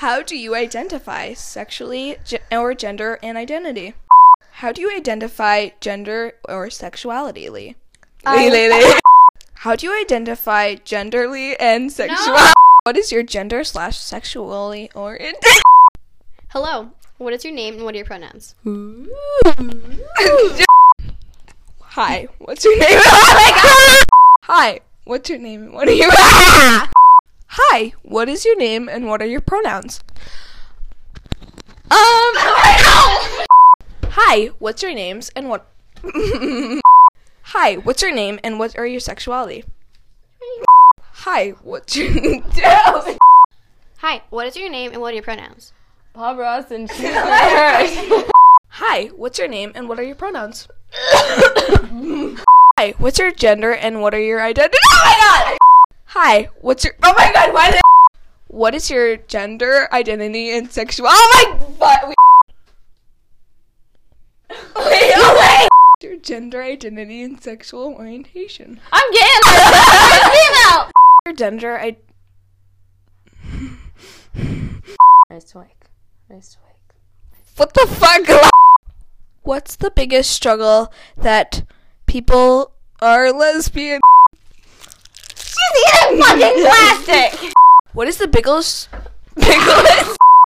How do you identify sexually ge- or gender and identity? How do you identify gender or sexuality, Lee? Lee, um, Lee, Lee. How do you identify genderly and sexual? What is your gender slash sexually oriented? Hello. What is your name and what are your pronouns? Hi, what's your name? Oh my god! Hi, what's your name and what are your Hi, what is your name and what are your pronouns? Um Hi, what's your names and what Hi, what's your name and what are your sexuality? Hi, what's your Hi. What is your name and what are your pronouns? Bob Ross and she's Hi, what's your name and what are your pronouns? Hi, what's your gender and what are your identity? Oh my god! Hi, what's your Oh my god, why did What is your gender, identity, and sexual Oh my but wait. Wait, oh wait! Your gender, identity, and sexual orientation. I'm gay. I'm female. Your gender, I Nice to wake. Nice to wake. What the fuck? What's the biggest struggle that people are lesbian? She's eating fucking plastic. What is the biggest biggest